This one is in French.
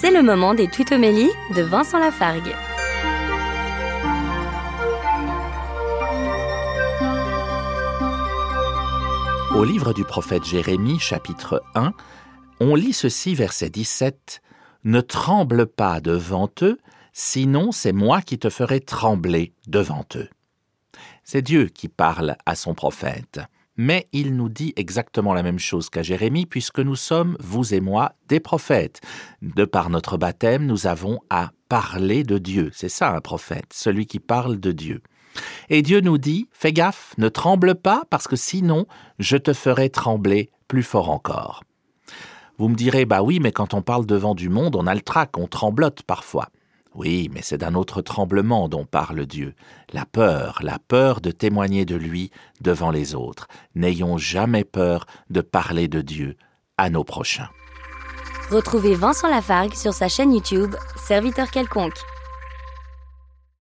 C'est le moment des tutomélies de Vincent Lafargue. Au livre du prophète Jérémie, chapitre 1, on lit ceci, verset 17. Ne tremble pas devant eux, sinon c'est moi qui te ferai trembler devant eux. C'est Dieu qui parle à son prophète. Mais il nous dit exactement la même chose qu'à Jérémie, puisque nous sommes, vous et moi, des prophètes. De par notre baptême, nous avons à parler de Dieu. C'est ça un prophète, celui qui parle de Dieu. Et Dieu nous dit, fais gaffe, ne tremble pas, parce que sinon, je te ferai trembler plus fort encore. Vous me direz, bah oui, mais quand on parle devant du monde, on a le trac, on tremblote parfois. Oui, mais c'est d'un autre tremblement dont parle Dieu, la peur, la peur de témoigner de lui devant les autres. N'ayons jamais peur de parler de Dieu à nos prochains. Retrouvez Vincent Lafargue sur sa chaîne YouTube, Serviteur quelconque.